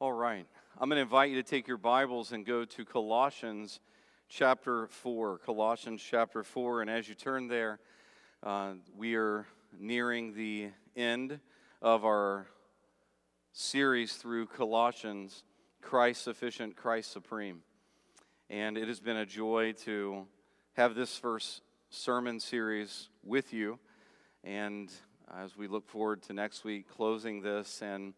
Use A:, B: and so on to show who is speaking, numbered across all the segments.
A: All right. I'm going to invite you to take your Bibles and go to Colossians chapter 4. Colossians chapter 4. And as you turn there, uh, we are nearing the end of our series through Colossians Christ Sufficient, Christ Supreme. And it has been a joy to have this first sermon series with you. And as we look forward to next week closing this and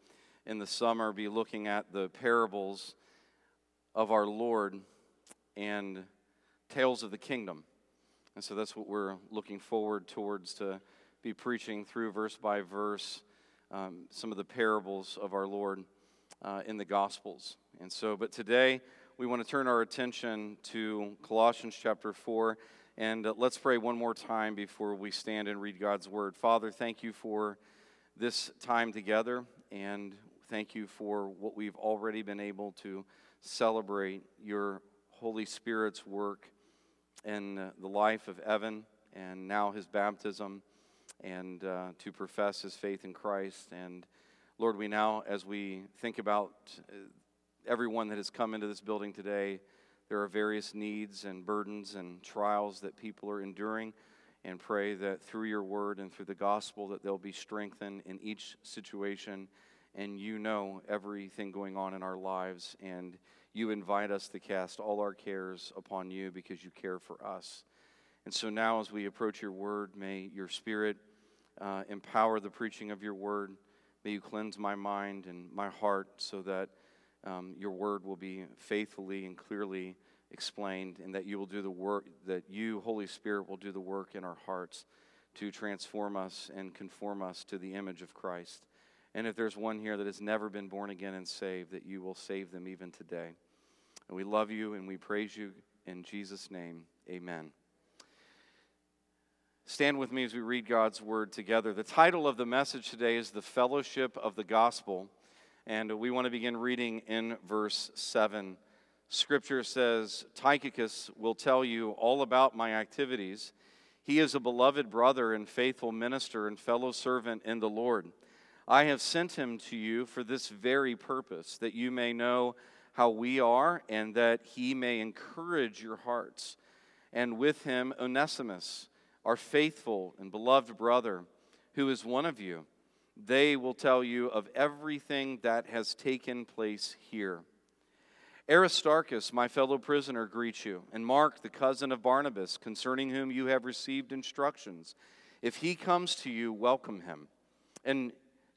A: in the summer be looking at the parables of our Lord and tales of the kingdom. And so that's what we're looking forward towards to be preaching through verse by verse um, some of the parables of our Lord uh, in the Gospels. And so, but today we want to turn our attention to Colossians chapter 4. And uh, let's pray one more time before we stand and read God's word. Father, thank you for this time together. And thank you for what we've already been able to celebrate your Holy Spirit's work in uh, the life of Evan and now his baptism and uh, to profess his faith in Christ. And Lord, we now, as we think about uh, everyone that has come into this building today, there are various needs and burdens and trials that people are enduring and pray that through your word and through the gospel that they'll be strengthened in each situation and you know everything going on in our lives, and you invite us to cast all our cares upon you because you care for us. And so now, as we approach your word, may your spirit uh, empower the preaching of your word. May you cleanse my mind and my heart so that um, your word will be faithfully and clearly explained, and that you will do the work, that you, Holy Spirit, will do the work in our hearts to transform us and conform us to the image of Christ. And if there's one here that has never been born again and saved, that you will save them even today. And we love you and we praise you in Jesus' name. Amen. Stand with me as we read God's word together. The title of the message today is The Fellowship of the Gospel. And we want to begin reading in verse 7. Scripture says, Tychicus will tell you all about my activities. He is a beloved brother and faithful minister and fellow servant in the Lord. I have sent him to you for this very purpose, that you may know how we are, and that he may encourage your hearts. And with him, Onesimus, our faithful and beloved brother, who is one of you. They will tell you of everything that has taken place here. Aristarchus, my fellow prisoner, greets you, and Mark, the cousin of Barnabas, concerning whom you have received instructions. If he comes to you, welcome him. And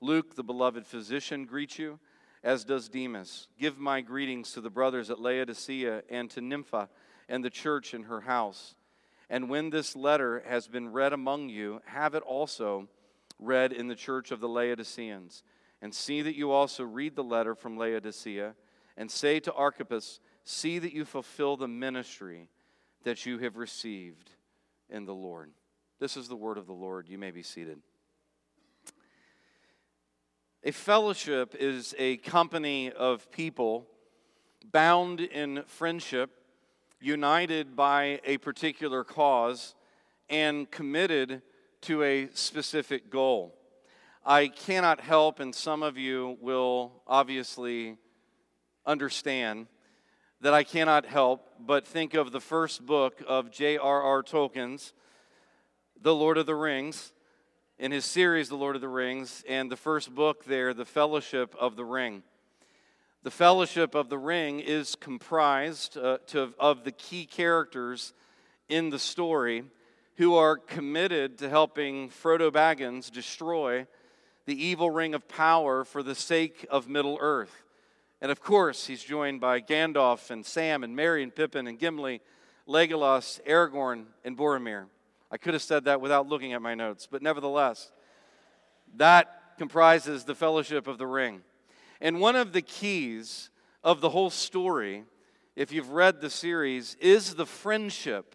A: Luke, the beloved physician, greets you, as does Demas. Give my greetings to the brothers at Laodicea and to Nympha and the church in her house. And when this letter has been read among you, have it also read in the church of the Laodiceans. And see that you also read the letter from Laodicea, and say to Archippus, See that you fulfill the ministry that you have received in the Lord. This is the word of the Lord. You may be seated. A fellowship is a company of people bound in friendship, united by a particular cause, and committed to a specific goal. I cannot help, and some of you will obviously understand that I cannot help but think of the first book of J.R.R. Tolkien's The Lord of the Rings in his series, The Lord of the Rings, and the first book there, The Fellowship of the Ring. The Fellowship of the Ring is comprised uh, to, of the key characters in the story who are committed to helping Frodo Baggins destroy the evil ring of power for the sake of Middle Earth. And of course, he's joined by Gandalf and Sam and Merry and Pippin and Gimli, Legolas, Aragorn, and Boromir. I could have said that without looking at my notes, but nevertheless, that comprises the fellowship of the ring. And one of the keys of the whole story, if you've read the series, is the friendship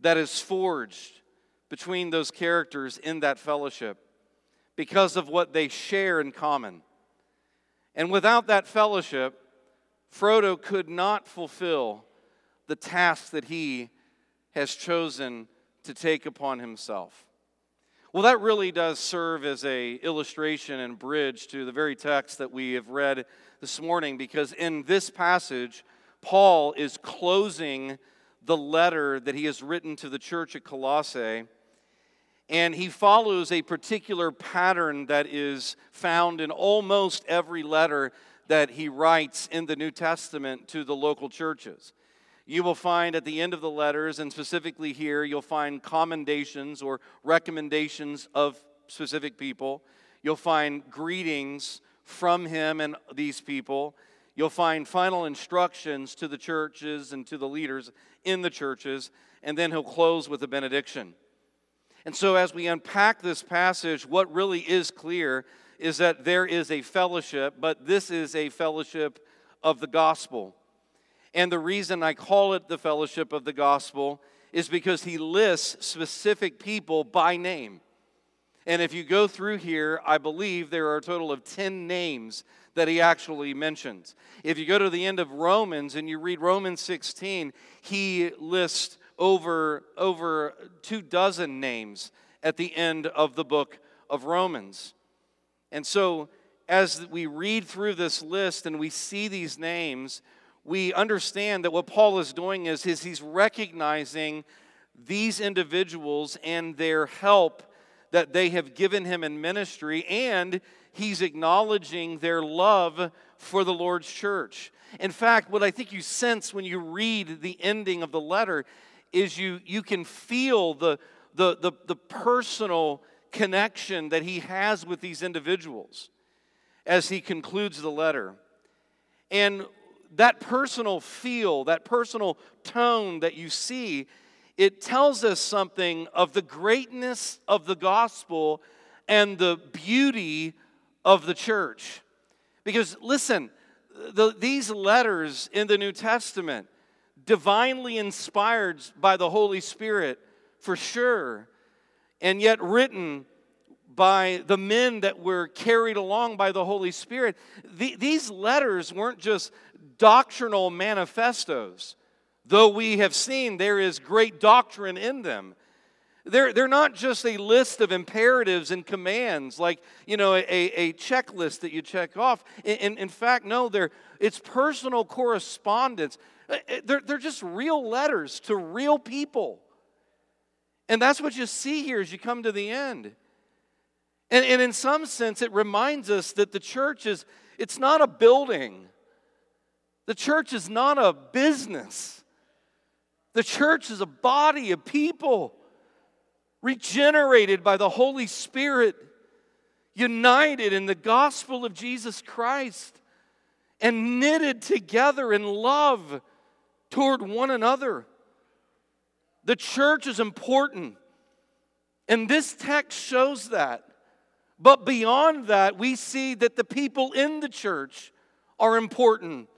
A: that is forged between those characters in that fellowship because of what they share in common. And without that fellowship, Frodo could not fulfill the task that he has chosen to take upon himself. Well, that really does serve as a illustration and bridge to the very text that we have read this morning because in this passage, Paul is closing the letter that he has written to the church at Colossae and he follows a particular pattern that is found in almost every letter that he writes in the New Testament to the local churches. You will find at the end of the letters, and specifically here, you'll find commendations or recommendations of specific people. You'll find greetings from him and these people. You'll find final instructions to the churches and to the leaders in the churches, and then he'll close with a benediction. And so, as we unpack this passage, what really is clear is that there is a fellowship, but this is a fellowship of the gospel. And the reason I call it the fellowship of the gospel is because he lists specific people by name. And if you go through here, I believe there are a total of 10 names that he actually mentions. If you go to the end of Romans and you read Romans 16, he lists over, over two dozen names at the end of the book of Romans. And so, as we read through this list and we see these names, we understand that what Paul is doing is, is he's recognizing these individuals and their help that they have given him in ministry, and he's acknowledging their love for the Lord's church. In fact, what I think you sense when you read the ending of the letter is you, you can feel the, the, the, the personal connection that he has with these individuals as he concludes the letter. And that personal feel, that personal tone that you see, it tells us something of the greatness of the gospel and the beauty of the church. Because listen, the, these letters in the New Testament, divinely inspired by the Holy Spirit, for sure, and yet written by the men that were carried along by the Holy Spirit. The, these letters weren't just doctrinal manifestos, though we have seen there is great doctrine in them. They're, they're not just a list of imperatives and commands, like, you know, a, a checklist that you check off. In, in fact, no, they're, it's personal correspondence. Uh, uh, they're, they're just real letters to real people. And that's what you see here as you come to the end. And, and in some sense, it reminds us that the church is, it's not a building. The church is not a business. The church is a body of people regenerated by the Holy Spirit, united in the gospel of Jesus Christ, and knitted together in love toward one another. The church is important, and this text shows that. But beyond that, we see that the people in the church are important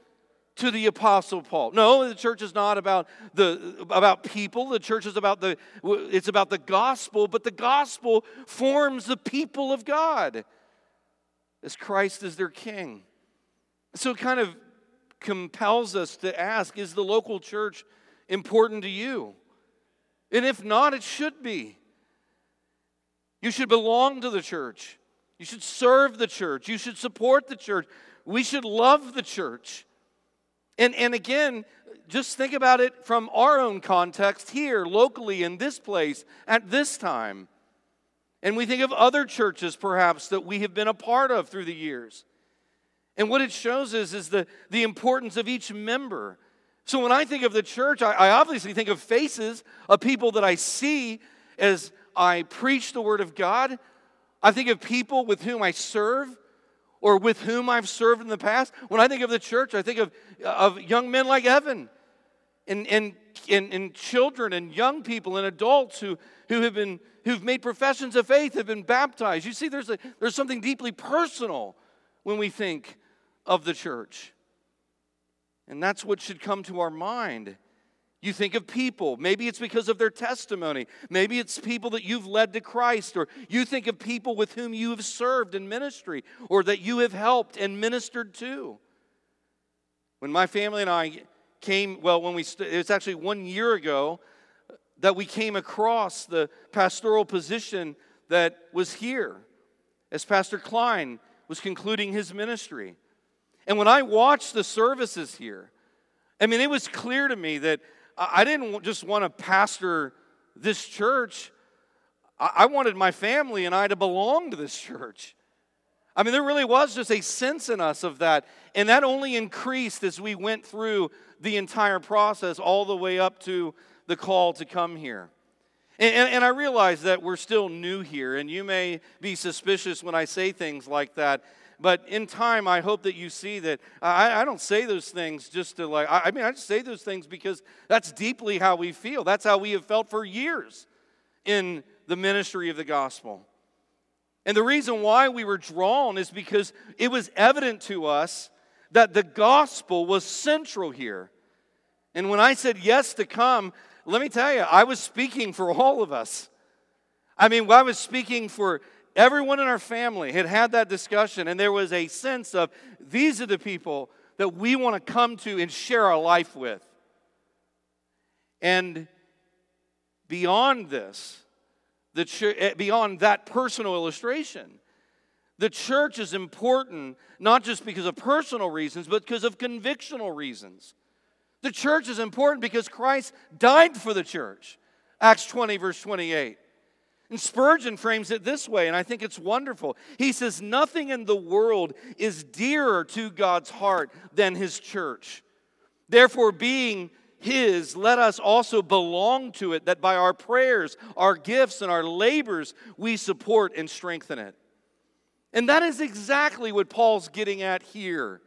A: to the apostle paul no the church is not about the about people the church is about the it's about the gospel but the gospel forms the people of god as christ is their king so it kind of compels us to ask is the local church important to you and if not it should be you should belong to the church. You should serve the church. You should support the church. We should love the church. And, and again, just think about it from our own context here, locally, in this place, at this time. And we think of other churches, perhaps, that we have been a part of through the years. And what it shows us is the, the importance of each member. So when I think of the church, I, I obviously think of faces of people that I see as I preach the Word of God. I think of people with whom I serve or with whom I've served in the past. When I think of the church, I think of, of young men like Evan and, and, and, and children and young people and adults who, who have been who've made professions of faith have been baptized. You see, there's, a, there's something deeply personal when we think of the church. And that's what should come to our mind. You think of people. Maybe it's because of their testimony. Maybe it's people that you've led to Christ, or you think of people with whom you have served in ministry, or that you have helped and ministered to. When my family and I came, well, when we, st- it was actually one year ago that we came across the pastoral position that was here as Pastor Klein was concluding his ministry. And when I watched the services here, I mean, it was clear to me that I didn't just want to pastor this church. I wanted my family and I to belong to this church. I mean, there really was just a sense in us of that. And that only increased as we went through the entire process, all the way up to the call to come here. And, and, and, I realize that we're still new here, and you may be suspicious when I say things like that. But in time, I hope that you see that uh, I, I don't say those things just to like, I, I mean, I just say those things because that's deeply how we feel. That's how we have felt for years in the ministry of the gospel. And the reason why we were drawn is because it was evident to us that the gospel was central here. And when I said yes to come, let me tell you, I was speaking for all of us. I mean, I was speaking for everyone in our family had had that discussion, and there was a sense of these are the people that we want to come to and share our life with. And beyond this, the church, eh, beyond that personal illustration, the church is important not just because of personal reasons, but because of convictional reasons. The church is important because Christ died for the church. Acts 20, verse 28. And Spurgeon frames it this way, and I think it's wonderful. He says, Nothing in the world is dearer to God's heart than his church. Therefore, being his, let us also belong to it, that by our prayers, our gifts, and our labors, we support and strengthen it. And that is exactly what Paul's getting at here.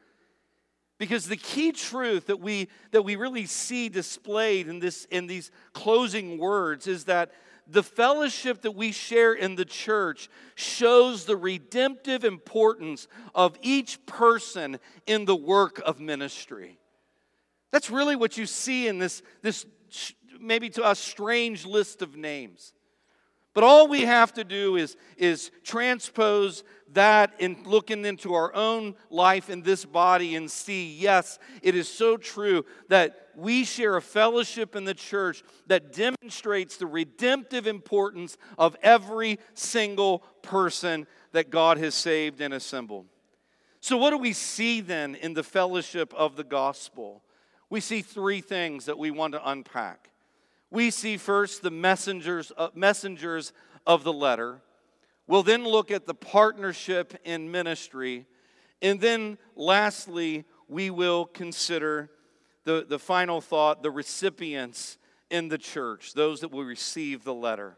A: Because the key truth that we, that we really see displayed in, this, in these closing words is that the fellowship that we share in the church shows the redemptive importance of each person in the work of ministry. That's really what you see in this, this maybe to us strange list of names. But all we have to do is, is transpose that in looking into our own life in this body and see, yes, it is so true that we share a fellowship in the church that demonstrates the redemptive importance of every single person that God has saved and assembled. So, what do we see then in the fellowship of the gospel? We see three things that we want to unpack. We see first the messengers, uh, messengers of the letter. We'll then look at the partnership in ministry. And then lastly, we will consider the, the final thought the recipients in the church, those that will receive the letter.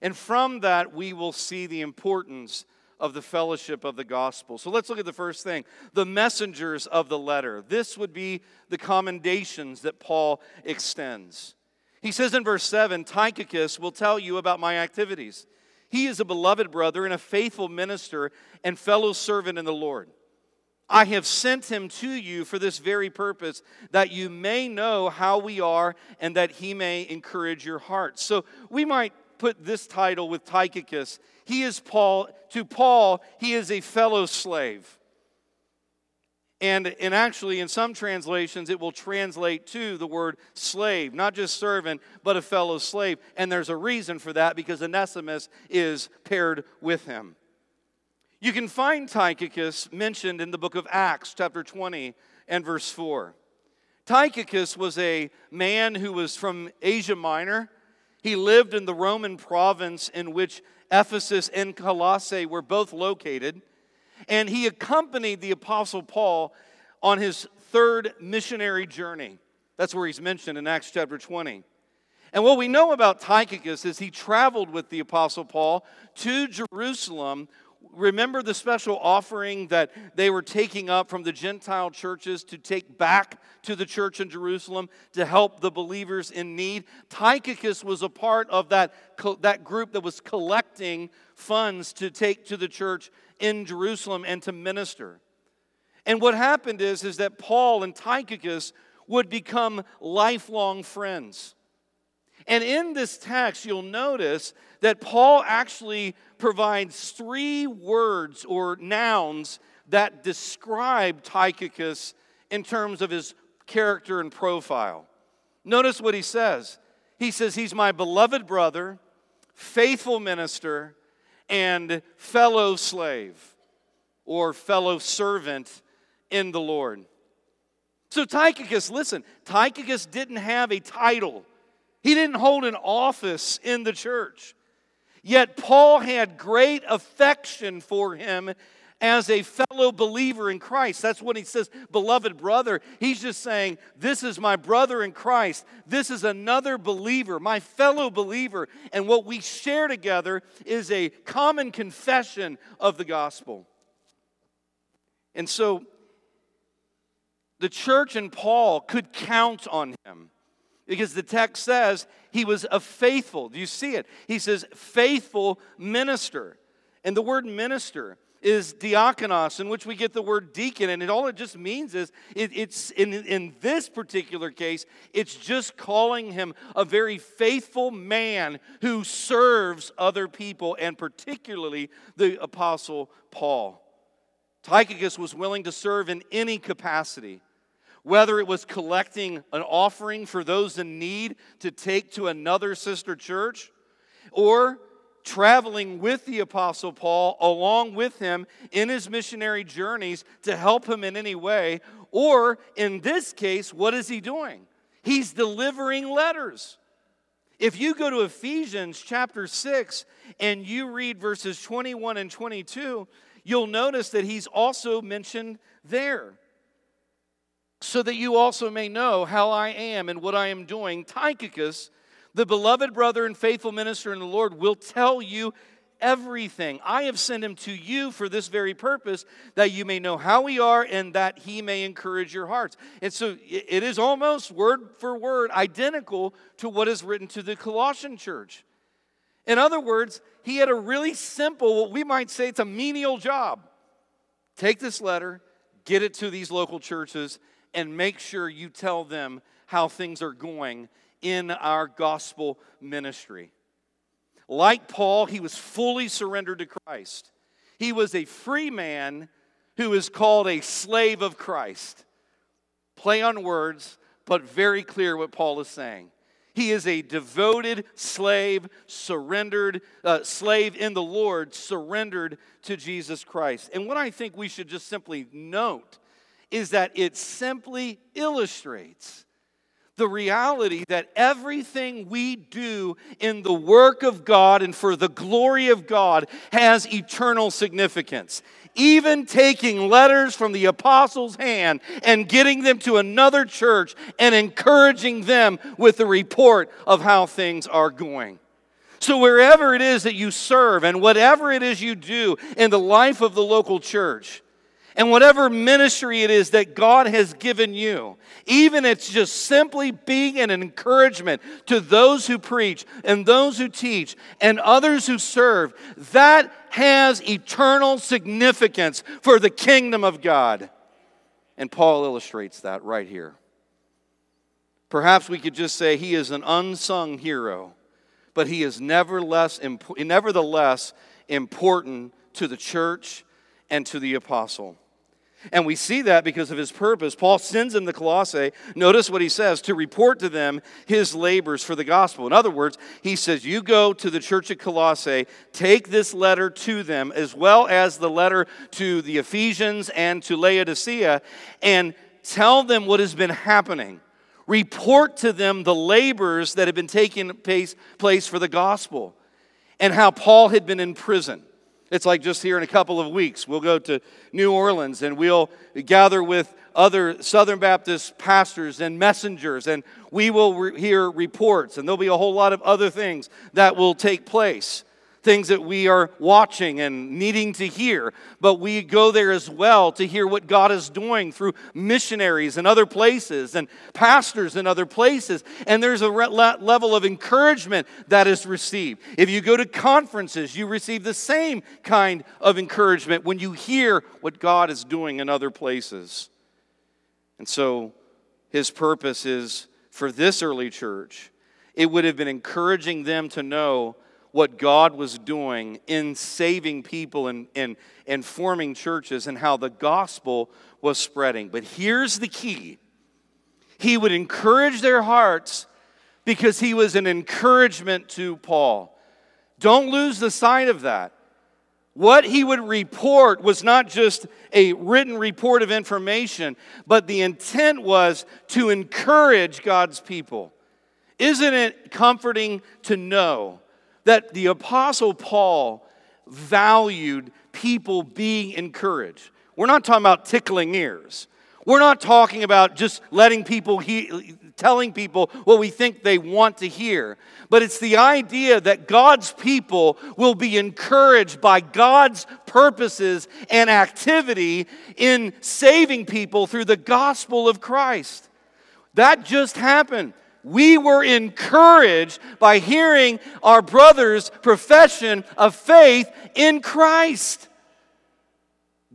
A: And from that, we will see the importance of the fellowship of the gospel. So let's look at the first thing the messengers of the letter. This would be the commendations that Paul extends. He says in verse 7 Tychicus will tell you about my activities. He is a beloved brother and a faithful minister and fellow servant in the Lord. I have sent him to you for this very purpose, that you may know how we are and that he may encourage your hearts. So we might put this title with Tychicus. He is Paul, to Paul, he is a fellow slave. And, and actually, in some translations, it will translate to the word slave, not just servant, but a fellow slave. And there's a reason for that because Onesimus is paired with him. You can find Tychicus mentioned in the book of Acts, chapter 20 and verse 4. Tychicus was a man who was from Asia Minor. He lived in the Roman province in which Ephesus and Colossae were both located. And he accompanied the Apostle Paul on his third missionary journey. That's where he's mentioned in Acts chapter 20. And what we know about Tychicus is he traveled with the Apostle Paul to Jerusalem. Remember the special offering that they were taking up from the Gentile churches to take back to the church in Jerusalem to help the believers in need? Tychicus was a part of that, that group that was collecting funds to take to the church in Jerusalem and to minister. And what happened is, is that Paul and Tychicus would become lifelong friends. And in this text, you'll notice that Paul actually provides three words or nouns that describe Tychicus in terms of his character and profile. Notice what he says. He says, He's my beloved brother, faithful minister, and fellow slave or fellow servant in the Lord. So, Tychicus, listen, Tychicus didn't have a title, he didn't hold an office in the church. Yet, Paul had great affection for him as a fellow believer in Christ. That's when he says, beloved brother. He's just saying, This is my brother in Christ. This is another believer, my fellow believer. And what we share together is a common confession of the gospel. And so the church and Paul could count on him because the text says he was a faithful. Do you see it? He says, faithful minister. And the word minister is diakonos, in which we get the word deacon. And it, all it just means is it, it's in, in this particular case, it's just calling him a very faithful man who serves other people, and particularly the apostle Paul. Tychicus was willing to serve in any capacity, whether it was collecting an offering for those in need to take to another sister church, or traveling with the Apostle Paul along with him in his missionary journeys to help him in any way, or in this case, what is he doing? He's delivering letters. If you go to Ephesians chapter 6 and you read verses 21 and 22, you'll notice that he's also mentioned there. So that you also may know how I am and what I am doing, Tychicus, the beloved brother and faithful minister in the Lord, will tell you everything. I have sent him to you for this very purpose, that you may know how we are and that he may encourage your hearts. And so it is almost word for word identical to what is written to the Colossian church. In other words, he had a really simple, what we might say it's a menial job. Take this letter, get it to these local churches, and make sure you tell them how things are going in our gospel ministry. Like Paul, he was fully surrendered to Christ. He was a free man who is called a slave of Christ. Play on words, but very clear what Paul is saying. He is a devoted slave, surrendered, uh, slave in the Lord, surrendered to Jesus Christ. And what I think we should just simply note is that it simply illustrates the reality that everything we do in the work of God and for the glory of God has eternal significance. Even taking letters from the apostles' hand and getting them to another church and encouraging them with the report of how things are going. So, wherever it is that you serve and whatever it is you do in the life of the local church, and whatever ministry it is that God has given you, even it's just simply being an encouragement to those who preach and those who teach and others who serve, that has eternal significance for the kingdom of God. And Paul illustrates that right here. Perhaps we could just say he is an unsung hero, but he is nevertheless, nevertheless important to the church and to the apostle. And we see that because of his purpose. Paul sends him to Colossae. Notice what he says to report to them his labors for the gospel. In other words, he says, You go to the church at Colossae, take this letter to them, as well as the letter to the Ephesians and to Laodicea, and tell them what has been happening. Report to them the labors that have been taking place, place for the gospel and how Paul had been in prison it's like just here in a couple of weeks, we'll go to New Orleans and we'll gather with other Southern Baptist pastors and messengers, and we will re- hear reports, and there'll be a whole lot of other things that will take place. Things that we are watching and needing to hear, but we go there as well to hear what God is doing through missionaries in other places and pastors in other places. And there's a re- level of encouragement that is received. If you go to conferences, you receive the same kind of encouragement when you hear what God is doing in other places. And so his purpose is for this early church, it would have been encouraging them to know what God was doing in saving people and, and, and forming churches and how the gospel was spreading. But here's the key He would encourage their hearts because he was an encouragement to Paul. Don't lose the sight of that. What he would report was not just a written report of information, but the intent was to encourage God's people. Isn't it comforting to know that the Apostle Paul valued people being encouraged? We're not talking about tickling ears. We're not talking about just letting people he, telling people what we think they want to hear, but it's the idea that God's people will be encouraged by God's purposes and activity in saving people through the gospel of Christ. That just happened. We were encouraged by hearing our brother's profession of faith in Christ.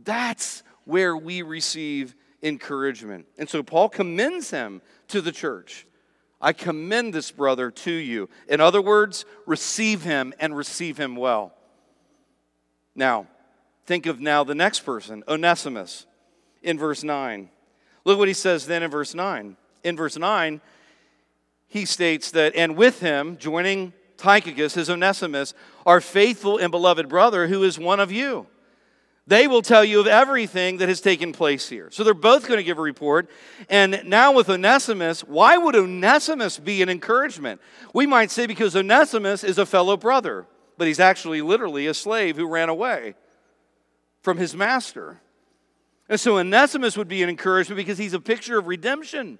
A: That's where we receive encouragement. And so Paul commends him to the church. I commend this brother to you. In other words, receive him and receive him well. Now, think of now the next person, Onesimus, in verse 9. Look what he says then in verse 9. In verse 9, he states that, and with him, joining Tychicus, his Onesimus, our faithful and beloved brother, who is one of you. They will tell you of everything that has taken place here. So they're both going to give a report. And now with Onesimus, why would Onesimus be an encouragement? We might say because Onesimus is a fellow brother, but he's actually literally a slave who ran away from his master. And so Onesimus would be an encouragement because he's a picture of redemption.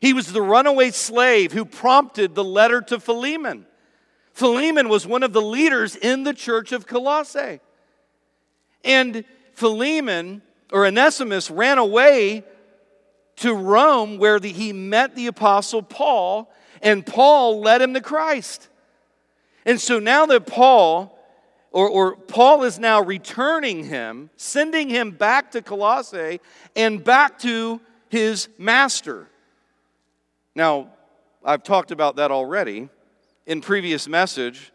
A: He was the runaway slave who prompted the letter to Philemon. Philemon was one of the leaders in the church of Colossae. And Philemon or Onesimus ran away to Rome where the, he met the apostle Paul, and Paul led him to Christ. And so now that Paul, or, or Paul is now returning him, sending him back to Colossae and back to his master. Now, I've talked about that already in previous message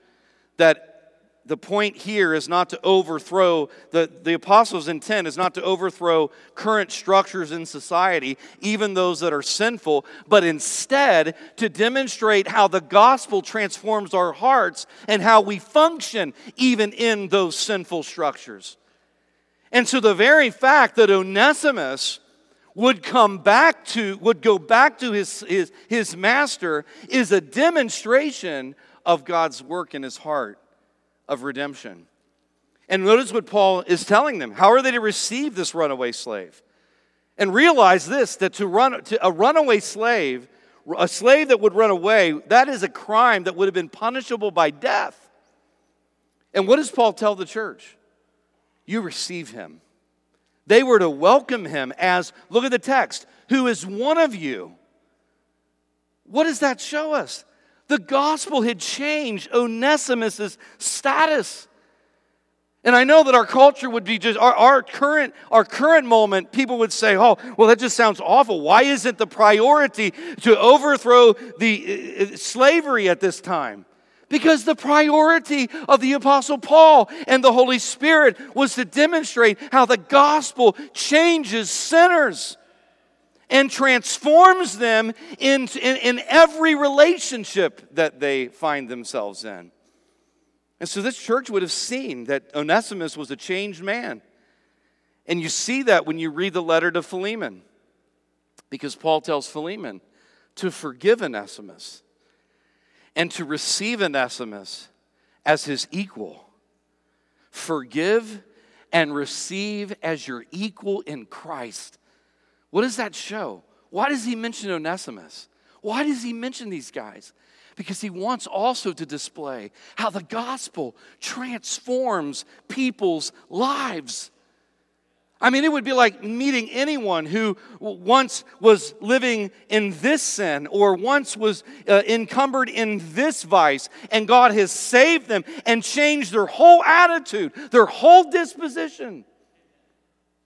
A: that the point here is not to overthrow, the, the apostles' intent is not to overthrow current structures in society, even those that are sinful, but instead to demonstrate how the gospel transforms our hearts and how we function even in those sinful structures. And so the very fact that Onesimus would come back to, would go back to his, his, his master is a demonstration of God's work in his heart of redemption. And notice what Paul is telling them. How are they to receive this runaway slave? And realize this that to run to a runaway slave, a slave that would run away, that is a crime that would have been punishable by death. And what does Paul tell the church? You receive him. They were to welcome him as, look at the text, who is one of you. What does that show us? The gospel had changed Onesimus' status. And I know that our culture would be just our, our, current our current moment. People would say, "Oh, well, that just sounds awful. Why isn't the priority to overthrow the uh, uh slavery at this time?" Because the priority of the Apostle Paul and the Holy Spirit was to demonstrate how the gospel changes sinners and transforms them in, in, in, every relationship that they find themselves in. And so this church would have seen that Onesimus was a changed man. And you see that when you read the letter to Philemon, because Paul tells Philemon to forgive Onesimus and to receive Onesimus as his equal. Forgive and receive as your equal in Christ. What does that show? Why does he mention Onesimus? Why does he mention these guys? because he wants also to display how the gospel transforms people's lives. I mean, it would be like meeting anyone who once was living in this sin or once was uh, encumbered in this vice, and God has saved them and changed their whole attitude, their whole disposition.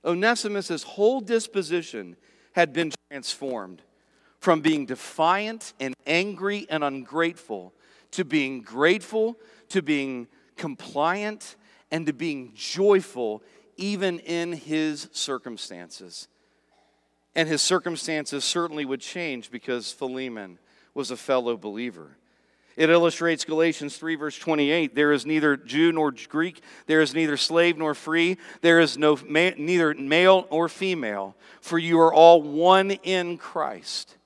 A: Onesimus' whole disposition had been transformed from being defiant and angry and ungrateful to being grateful, to being compliant, and to being joyful even in his circumstances. And his circumstances certainly would change because Philemon was a fellow believer. It illustrates Galatians 3, verse 28. There is neither Jew nor Greek, there is neither slave nor free, there is no, neither male nor female, for you are all one in Christ.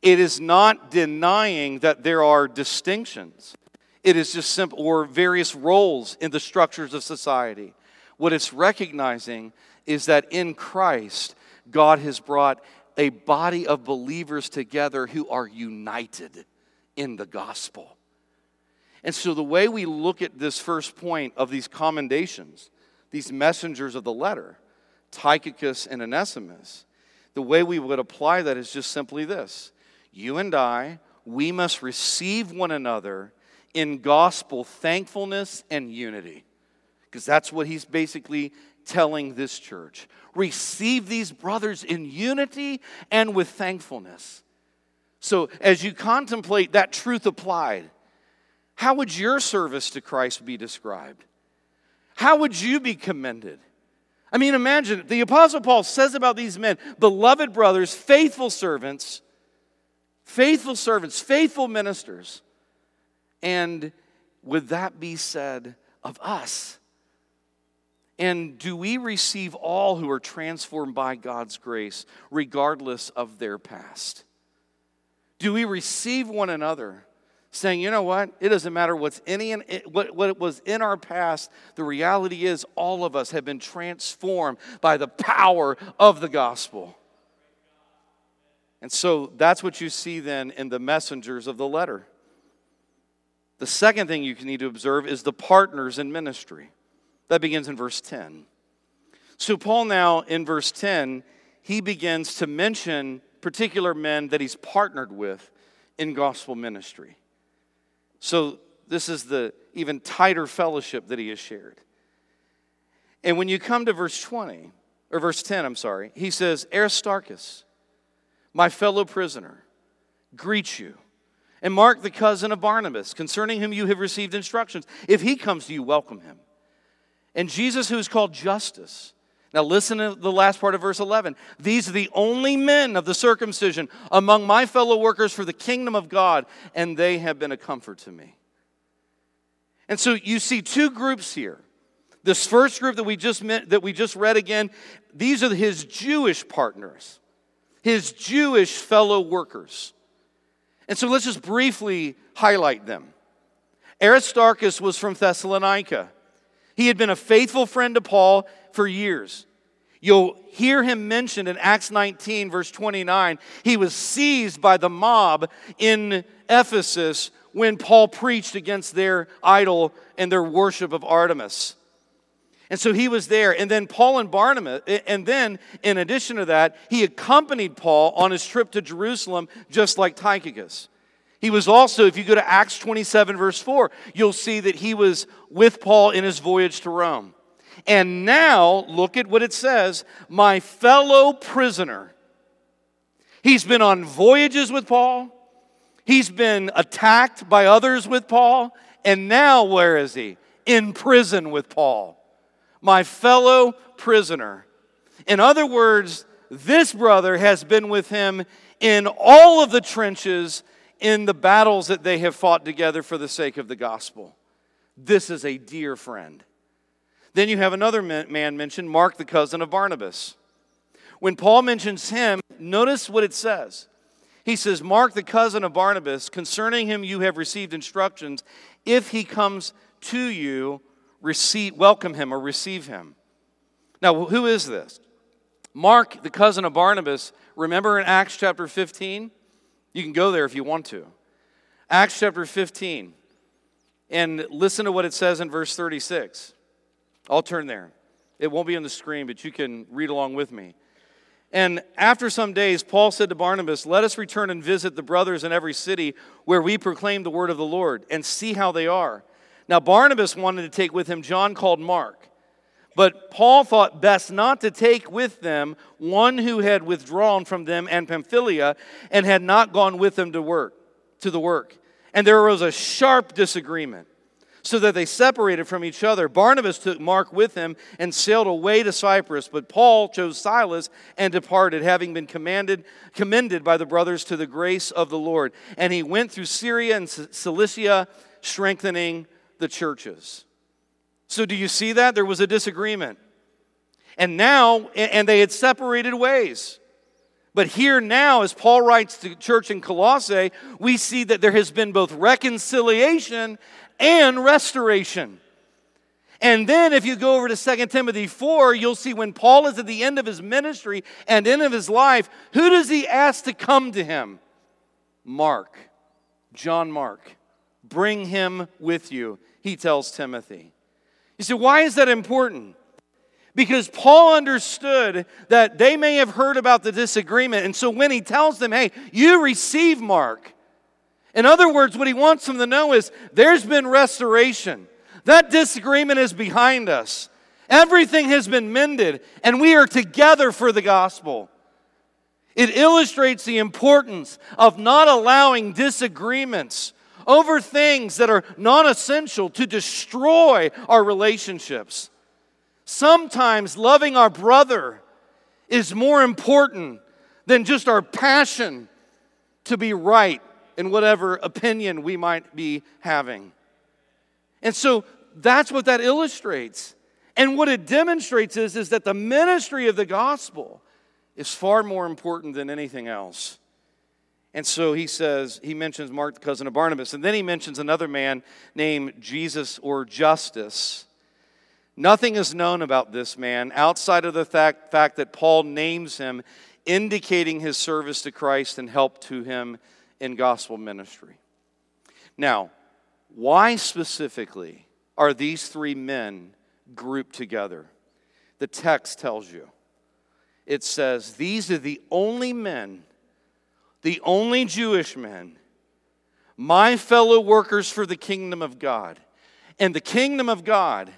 A: It is not denying that there are distinctions. It is just simple, or various roles in the structures of society. What it's recognizing is that in Christ, God has brought a body of believers together who are united in the gospel. And so, the way we look at this first point of these commendations, these messengers of the letter, Tychicus and Onesimus, the way we would apply that is just simply this you and I, we must receive one another in gospel thankfulness and unity. Because that's what he's basically telling this church. Receive these brothers in unity and with thankfulness. So, as you contemplate that truth applied, how would your service to Christ be described? How would you be commended? I mean, imagine the Apostle Paul says about these men, beloved brothers, faithful servants faithful servants, faithful ministers. And would that be said of us? And do we receive all who are transformed by God's grace, regardless of their past? Do we receive one another, saying, you know what? It doesn't matter what's any what, what was in our past. The reality is, all of us have been transformed by the power of the gospel. And so that's what you see then in the messengers of the letter. The second thing you need to observe is the partners in ministry. That begins in verse 10. So, Paul now in verse 10, he begins to mention particular men that he's partnered with in gospel ministry. So, this is the even tighter fellowship that he has shared. And when you come to verse 20, or verse 10, I'm sorry, he says, Aristarchus my fellow prisoner, greet you. And Mark, the cousin of Barnabas, concerning whom you have received instructions. If he comes to you, welcome him. And Jesus, who is called Justus. Now, listen to the last part of verse 11. These are the only men of the circumcision among my fellow workers for the kingdom of God, and they have been a comfort to me. And so you see two groups here. This first group that we just met, that we just read again, these are his Jewish partners his Jewish fellow workers. And so let's just briefly highlight them. Aristarchus was from Thessalonica. He had been a faithful friend to Paul for years. You'll hear him mentioned in Acts 19, verse 29. He was seized by the mob in Ephesus when Paul preached against their idol and their worship of Artemis. And so he was there. And then Paul and Barnabas, and then in addition to that, he accompanied Paul on his trip to Jerusalem, just like Tychicus. He was also, if you go to Acts 27, verse 4, you'll see that he was with Paul in his voyage to Rome. And now, look at what it says my fellow prisoner. He's been on voyages with Paul, he's been attacked by others with Paul, and now where is he? In prison with Paul my fellow prisoner. In other words, this brother has been with him in all of the trenches in the battles that they have fought together for the sake of the gospel. This is a dear friend. Then you have another man mentioned, Mark, the cousin of Barnabas. When Paul mentions him, notice what it says. He says, Mark, the cousin of Barnabas, concerning him you have received instructions. If he comes to you, receive, welcome him or receive him. Now, who is this? Mark, the cousin of Barnabas, remember in Acts chapter 15? You can go there if you want to. Acts chapter 15. And listen to what it says in verse 36. I'll turn there. It won't be on the screen, but you can read along with me. And after some days, Paul said to Barnabas, Let us return and visit the brothers in every city where we proclaim the word of the Lord and see how they are. Now, Barnabas wanted to take with him John called Mark. But Paul thought best not to take with them one who had withdrawn from them and Pamphylia and had not gone with them to work to the work. And there arose a sharp disagreement so that they separated from each other. Barnabas took Mark with him and sailed away to Cyprus, but Paul chose Silas and departed, having been commanded, commended by the brothers to the grace of the Lord. And he went through Syria and Cilicia, strengthening the churches. So, do you see that? There was a disagreement. And now, and they had separated ways. But here now, as Paul writes to the church in Colossae, we see that there has been both reconciliation and restoration. And then if you go over to 2 Timothy 4, you'll see when Paul is at the end of his ministry and end of his life, who does he ask to come to him? Mark, John Mark. Bring him with you, he tells Timothy. You see, why is that important? Because Paul understood that they may have heard about the disagreement. And so when he tells them, hey, you receive Mark, in other words, what he wants them to know is there's been restoration. That disagreement is behind us. Everything has been mended, and we are together for the gospel. It illustrates the importance of not allowing disagreements over things that are non essential to destroy our relationships. Sometimes loving our brother is more important than just our passion to be right in whatever opinion we might be having. And so that's what that illustrates. And what it demonstrates is, is that the ministry of the gospel is far more important than anything else. And so he says, he mentions Mark, the cousin of Barnabas, and then he mentions another man named Jesus or Justus. Nothing is known about this man outside of the fact, fact that Paul names him, indicating his service to Christ and help to him in gospel ministry. Now, why specifically are these three men grouped together? The text tells you. It says, These are the only men, the only Jewish men, my fellow workers for the kingdom of God. And the kingdom of God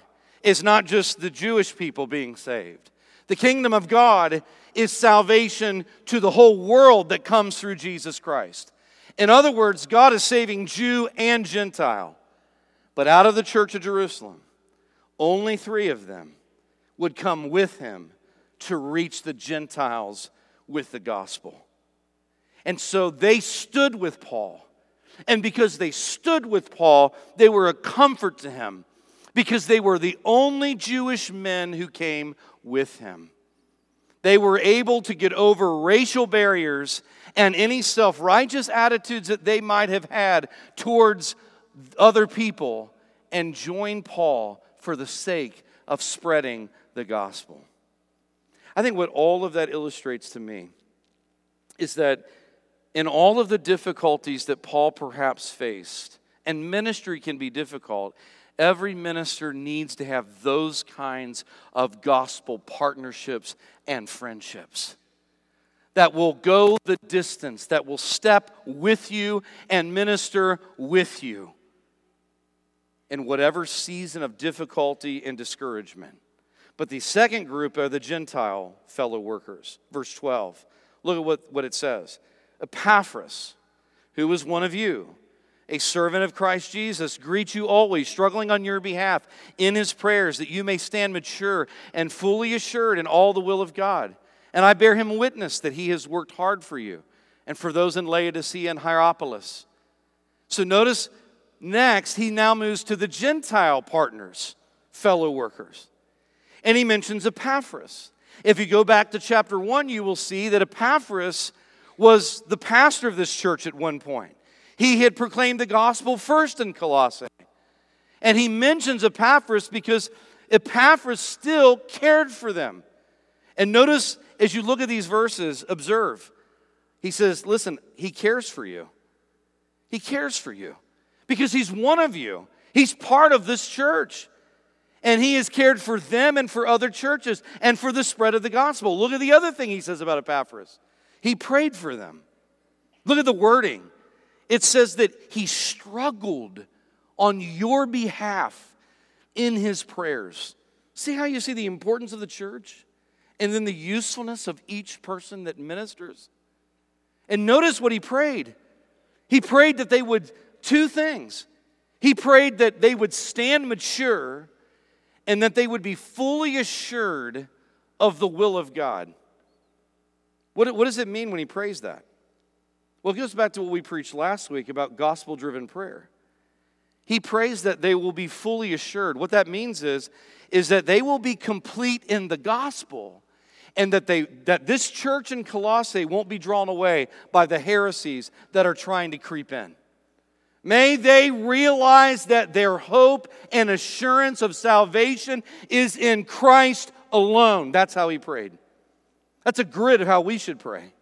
A: is not just the Jewish people being saved. The kingdom of God is salvation to the whole world that comes through Jesus Christ. In other words, God is saving Jew and Gentile. But out of the church of Jerusalem, only three of them would come with him to reach the Gentiles with the gospel. And so they stood with Paul. And because they stood with Paul, they were a comfort to him because they were the only Jewish men who came with him. They were able to get over racial barriers and any self righteous attitudes that they might have had towards other people and join Paul for the sake of spreading the gospel. I think what all of that illustrates to me is that in all of the difficulties that Paul perhaps faced, and ministry can be difficult, every minister needs to have those kinds of gospel partnerships and friendships that will go the distance, that will step with you and minister with you in whatever season of difficulty and discouragement. But the second group are the Gentile fellow workers. Verse 12. Look at what, what it says Epaphras, who was one of you, a servant of Christ Jesus, greets you always, struggling on your behalf in his prayers, that you may stand mature and fully assured in all the will of God. And I bear him witness that he has worked hard for you and for those in Laodicea and Hierapolis. So notice next, he now moves to the Gentile partners, fellow workers. And he mentions Epaphras. If you go back to chapter 1, you will see that Epaphras was the pastor of this church at one point. He had proclaimed the gospel first in Colossae. And he mentions Epaphras because Epaphras still cared for them. And notice as you look at these verses, observe. He says, Listen, he cares for you. He cares for you because He's one of you. He's part of this church. And He has cared for them and for other churches and for the spread of the gospel. Look at the other thing He says about Epaphras. He prayed for them. Look at the wording. It says that He struggled on your behalf in His prayers. See how you see the importance of the church? And then the usefulness of each person that ministers? And notice what he prayed. He prayed that they would, two things. He prayed that they would stand mature and that they would be fully assured of the will of God. What, what does it mean when he prays that? Well, it goes back to what we preached last week about gospel driven prayer. He prays that they will be fully assured. What that means is, is that they will be complete in the gospel and that, they, that this church in Colossae won't be drawn away by the heresies that are trying to creep in. May they realize that their hope and assurance of salvation is in Christ alone. That's how he prayed. That's a grid of how we should pray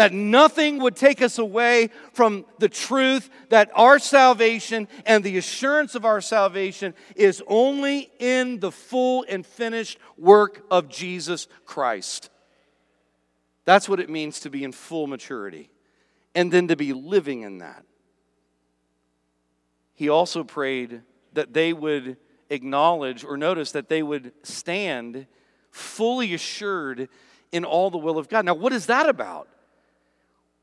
A: that nothing would take us away from the truth that our salvation and the assurance of our salvation is only in the full and finished work of Jesus Christ. That's what it means to be in full maturity and then to be living in that. He also prayed that they would acknowledge or notice that they would stand fully assured in all the will of God. Now, what is that about?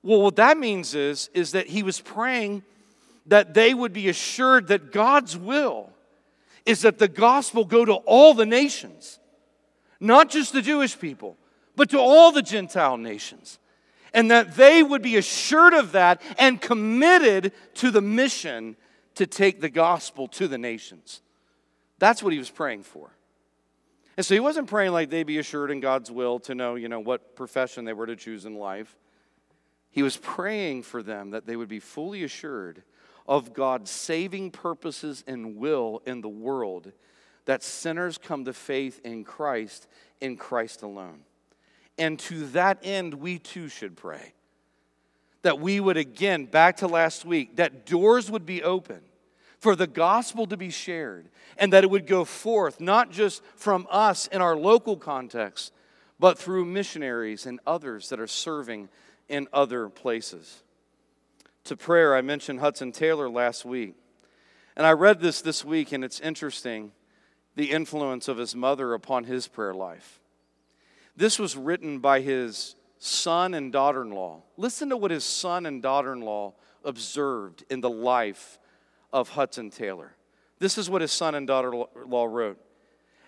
A: Well, what that means is, is that he was praying that they would be assured that God's will is that the gospel go to all the nations, not just the Jewish people, but to all the Gentile nations. And that they would be assured of that and committed to the mission to take the gospel to the nations. That's what he was praying for. And so he wasn't praying like they be assured in God's will to know, you know, what profession they were to choose in life. He was praying for them that they would be fully assured of God's saving purposes and will in the world, that sinners come to faith in Christ, in Christ alone. And to that end, we too should pray. That we would, again, back to last week, that doors would be open for the gospel to be shared and that it would go forth, not just from us in our local context, but through missionaries and others that are serving in other places. To prayer, I mentioned Hudson Taylor last week. And I read this this week, and it's interesting the influence of his mother upon his prayer life. This was written by his son and daughter in law. Listen to what his son and daughter in law observed in the life of Hudson Taylor. This is what his son and daughter in law wrote.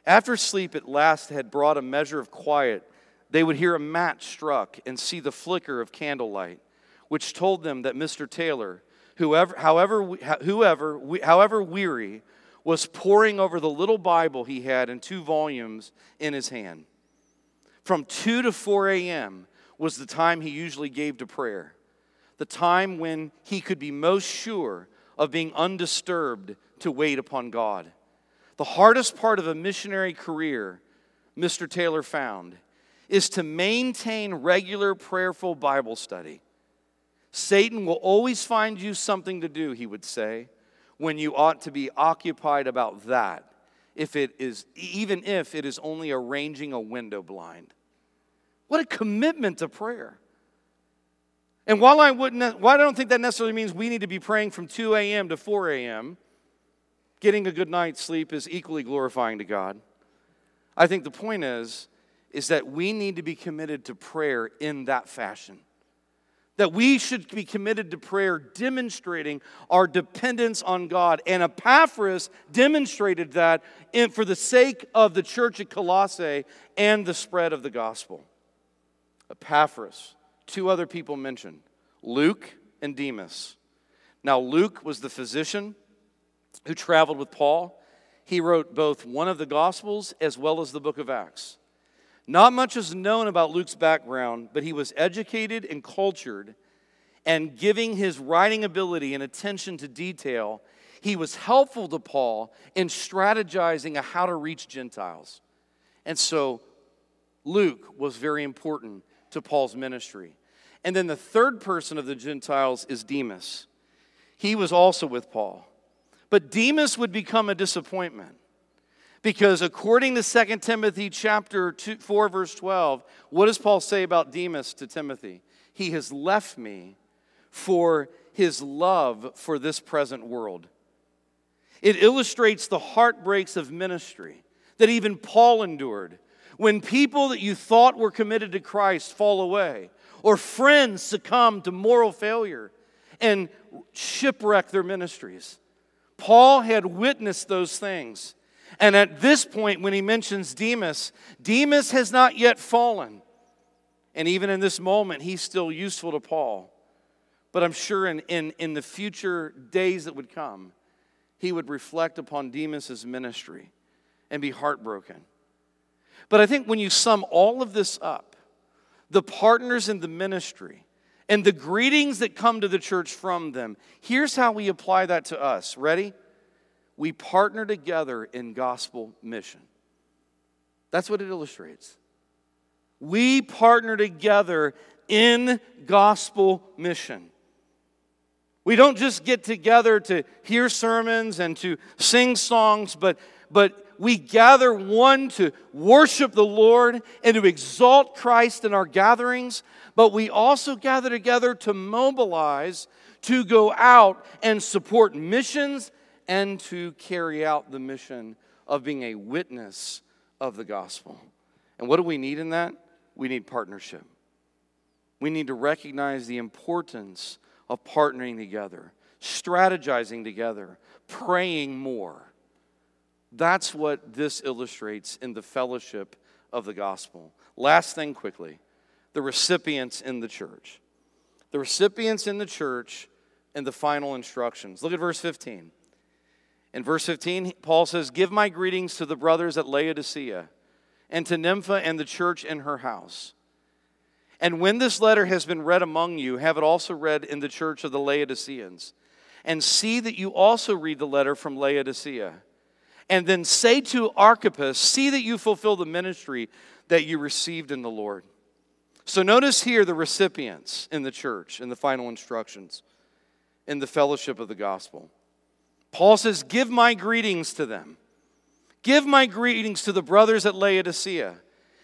A: After sleep at last had brought a measure of quiet they would hear a match struck and see the flicker of candlelight, which told them that Mr. Taylor, whoever, however, whoever, however weary, was poring over the little Bible he had in two volumes in his hand. From 2 to 4 a.m. was the time he usually gave to prayer, the time when he could be most sure of being undisturbed to wait upon God. The hardest part of a missionary career, Mr. Taylor found, is to maintain regular prayerful Bible study. Satan will always find you something to do, he would say, when you ought to be occupied about that, if it is, even if it is only arranging a window blind. What a commitment to prayer. And while I wouldn't, while I don't think that necessarily means we need to be praying from 2 a.m. to 4 a.m., getting a good night's sleep is equally glorifying to God. I think the point is is that we need to be committed to prayer in that fashion. That we should be committed to prayer, demonstrating our dependence on God. And Epaphras demonstrated that in, for the sake of the church at Colossae and the spread of the gospel. Epaphras, two other people mentioned Luke and Demas. Now, Luke was the physician who traveled with Paul. He wrote both one of the Gospels as well as the book of Acts. Not much is known about Luke's background, but he was educated and cultured, and giving his writing ability and attention to detail, he was helpful to Paul in strategizing how to reach Gentiles. And so Luke was very important to Paul's ministry. And then the third person of the Gentiles is Demas. he was also with Paul. But Demas would become a disappointment. Because according to 2 Timothy chapter 2, 4 verse 12, what does Paul say about Demas to Timothy? He has left me for his love for this present world. It illustrates the heartbreaks of ministry that even Paul endured. When people that you thought were committed to Christ fall away, or friends succumb to moral failure and shipwreck their ministries. Paul had witnessed those things. And at this point, when he mentions Demas, Demas has not yet fallen. And even in this moment, he's still useful to Paul. But I'm sure in, in, in the future days that would come, he would reflect upon Demas's ministry and be heartbroken. But I think when you sum all of this up, the partners in the ministry, and the greetings that come to the church from them, here's how we apply that to us. Ready? We partner together in gospel mission. That's what it illustrates. We partner together in gospel mission. We don't just get together to hear sermons and to sing songs, but, but we gather one to worship the Lord and to exalt Christ in our gatherings, but we also gather together to mobilize, to go out and support missions, and to carry out the mission of being a witness of the gospel. And what do we need in that? We need partnership. We need to recognize the importance of partnering together, strategizing together, praying more. That's what this illustrates in the fellowship of the gospel. Last thing quickly the recipients in the church. The recipients in the church and the final instructions. Look at verse 15. In verse 15, Paul says, Give my greetings to the brothers at Laodicea and to Nympha and the church in her house. And when this letter has been read among you, have it also read in the church of the Laodiceans. And see that you also read the letter from Laodicea. And then say to Archippus, See that you fulfill the ministry that you received in the Lord. So notice here the recipients in the church in the final instructions in the fellowship of the gospel. Paul says, Give my greetings to them. Give my greetings to the brothers at Laodicea.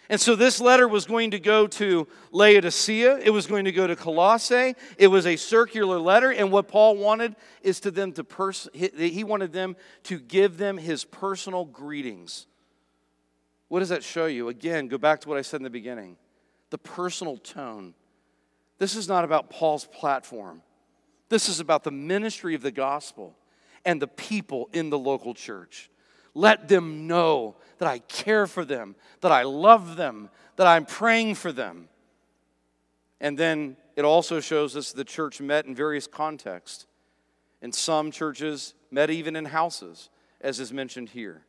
A: And so this letter was going to go to Laodicea, it was going to go to Colossae. It was a circular letter, and what Paul wanted is to them to pers- he wanted them to give them his personal greetings. What does that show you? Again, go back to what I said in the beginning. The personal tone. This is not about Paul's platform. This is about the ministry of the gospel and the people in the local church. Let them know that I care for them, that I love them, that I'm praying for them. And then it also shows us the church met in various contexts. And some churches, met even in houses, as is mentioned here.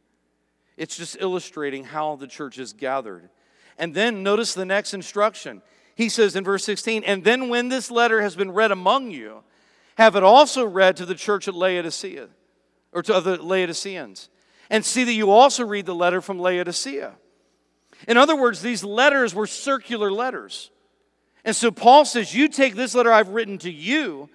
A: It's just illustrating how the church is gathered. And then notice the next instruction. He says in verse 16, And then when this letter has been read among you, have it also read to the church at Laodicea, or to the Laodiceans and see that you also read the letter from Laodicea. In other words, these letters were circular letters. And so Paul says, You take this letter I've written to you,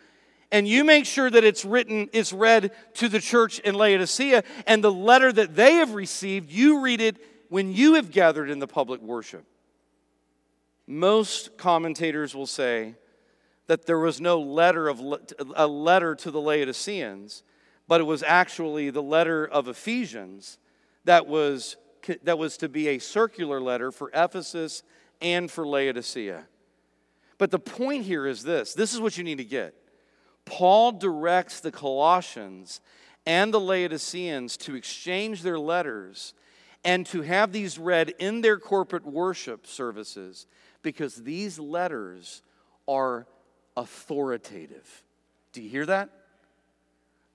A: and you make sure that it's written, it's read to the church in Laodicea, and the letter that they have received, you read it when you have gathered in the public worship. Most commentators will say that there was no letter of a letter to the Laodiceans, but it was actually the letter of Ephesians that was, that was to be a circular letter for Ephesus and for Laodicea. But the point here is this this is what you need to get. Paul directs the Colossians and the Laodiceans to exchange their letters and to have these read in their corporate worship services because these letters are authoritative. Do you hear that?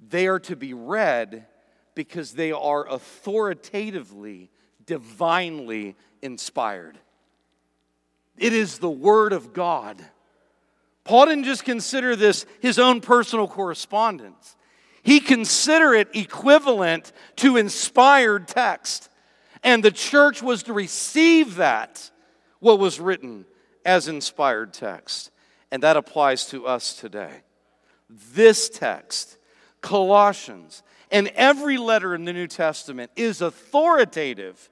A: They are to be read because they are authoritatively, divinely inspired. It is the Word of God. Paul didn't just consider this his own personal correspondence, he considered it equivalent to inspired text. And the church was to receive that, what was written as inspired text. And that applies to us today. this text, Colossians, and every letter in the New Testament is authoritative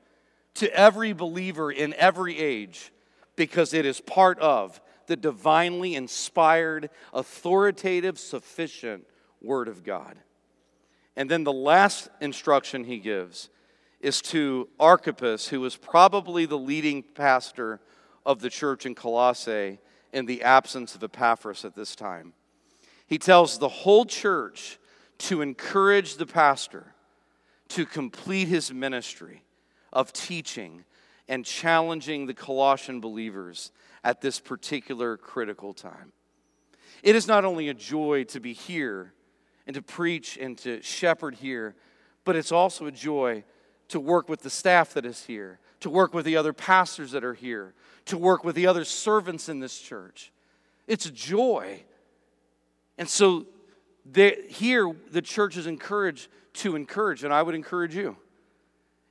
A: to every believer in every age because it is part of the divinely inspired, authoritative, sufficient Word of God. And then the last instruction he gives is to Archippus, who was probably the leading pastor of the church in Colossae in the absence of Epaphras at this time. He tells the whole church to encourage the pastor to complete his ministry of teaching and challenging the Colossian believers at this particular critical time. It is not only a joy to be here and to preach and to shepherd here, but it's also a joy to work with the staff that is here, to work with the other pastors that are here, to work with the other servants in this church. It's a joy. And so here, the church is encouraged to encourage, and I would encourage you.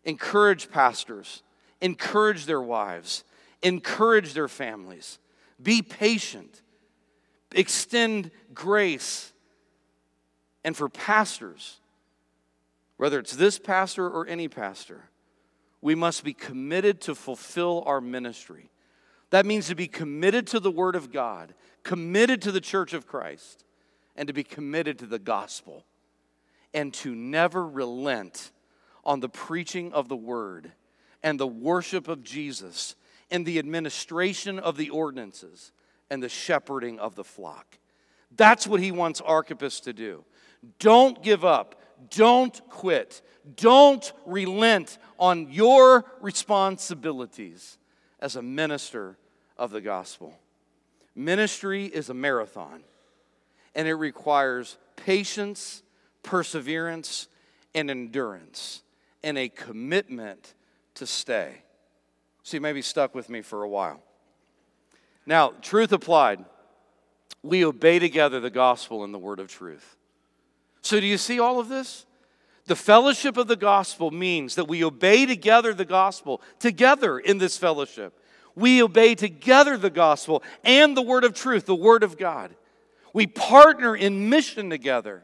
A: Encourage pastors, encourage their wives, encourage their families. Be patient, extend grace. And for pastors, whether it's this pastor or any pastor, we must be committed to fulfill our ministry. That means to be committed to the Word of God, committed to the church of Christ, and to be committed to the gospel, and to never relent on the preaching of the Word and the worship of Jesus and the administration of the ordinances and the shepherding of the flock. That's what he wants Archippus to do. Don't give up. Don't quit. Don't relent on your responsibilities as a minister of the gospel. Ministry is a marathon, and it requires patience, perseverance, and endurance, and a commitment to stay. So you may be stuck with me for a while. Now, truth applied, we obey together the gospel and the word of truth. So, do you see all of this? The fellowship of the gospel means that we obey together the gospel, together in this fellowship. We obey together the gospel and the word of truth, the word of God. We partner in mission together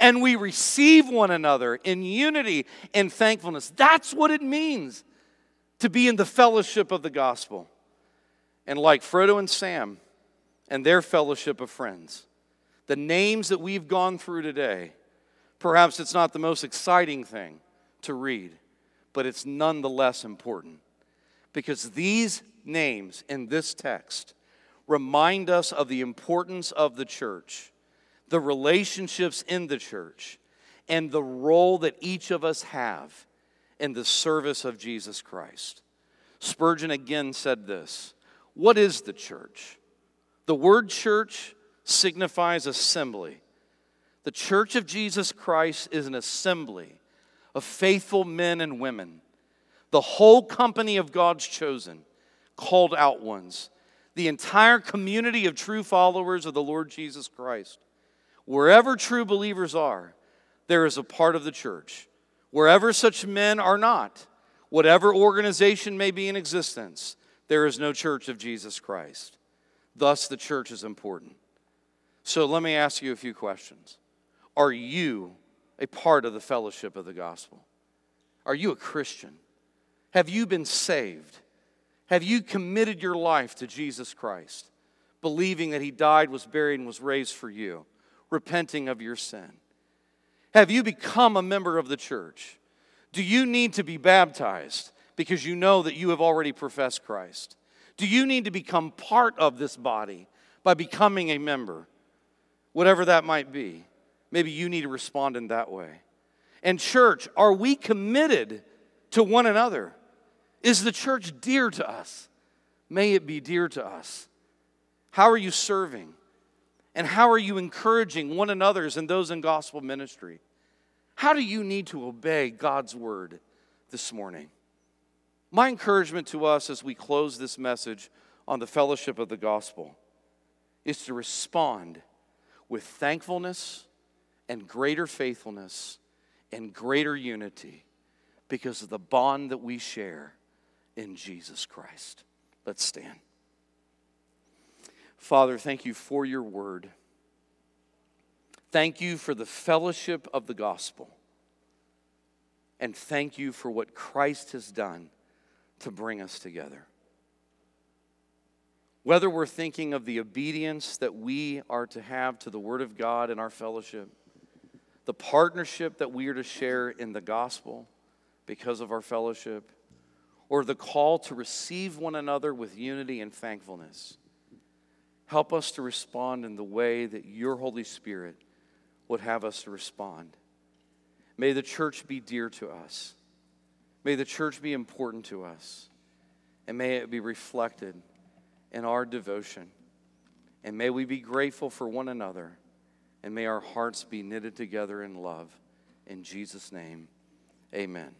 A: and we receive one another in unity and thankfulness. That's what it means to be in the fellowship of the gospel. And like Frodo and Sam and their fellowship of friends, the names that we've gone through today, perhaps it's not the most exciting thing to read, but it's nonetheless important because these names in this text remind us of the importance of the church, the relationships in the church, and the role that each of us have in the service of Jesus Christ. Spurgeon again said this What is the church? The word church signifies assembly. The church of Jesus Christ is an assembly of faithful men and women, the whole company of God's chosen, called out ones, the entire community of true followers of the Lord Jesus Christ. Wherever true believers are, there is a part of the church Wherever such men are not, whatever organization may be in existence, there is no church of Jesus Christ. Thus, the church is important. So, let me ask you a few questions. Are you a part of the fellowship of the gospel? Are you a Christian? Have you been saved? Have you committed your life to Jesus Christ, believing that He died, was buried, and was raised for you, repenting of your sin? Have you become a member of the church? Do you need to be baptized because you know that you have already professed Christ? Do you need to become part of this body by becoming a member? Whatever that might be. Maybe you need to respond in that way. And, church, are we committed to one another? Is the church dear to us? May it be dear to us. How are you serving? And how are you encouraging one another's and those in gospel ministry? How do you need to obey God's word this morning? My encouragement to us as we close this message on the fellowship of the gospel is to respond with thankfulness and greater faithfulness and greater unity because of the bond that we share in Jesus Christ. Let's stand. Father, thank you for your word. Thank you for the fellowship of the gospel. And thank you for what Christ has done to bring us together. Whether we're thinking of the obedience that we are to have to the Word of God in our fellowship, the partnership that we are to share in the gospel because of our fellowship, or the call to receive one another with unity and thankfulness, help us to respond in the way that your Holy Spirit would have us to respond. May the church be dear to us. May the church be important to us. And may it be reflected in our devotion. And may we be grateful for one another. And may our hearts be knitted together in love. In Jesus' name, amen.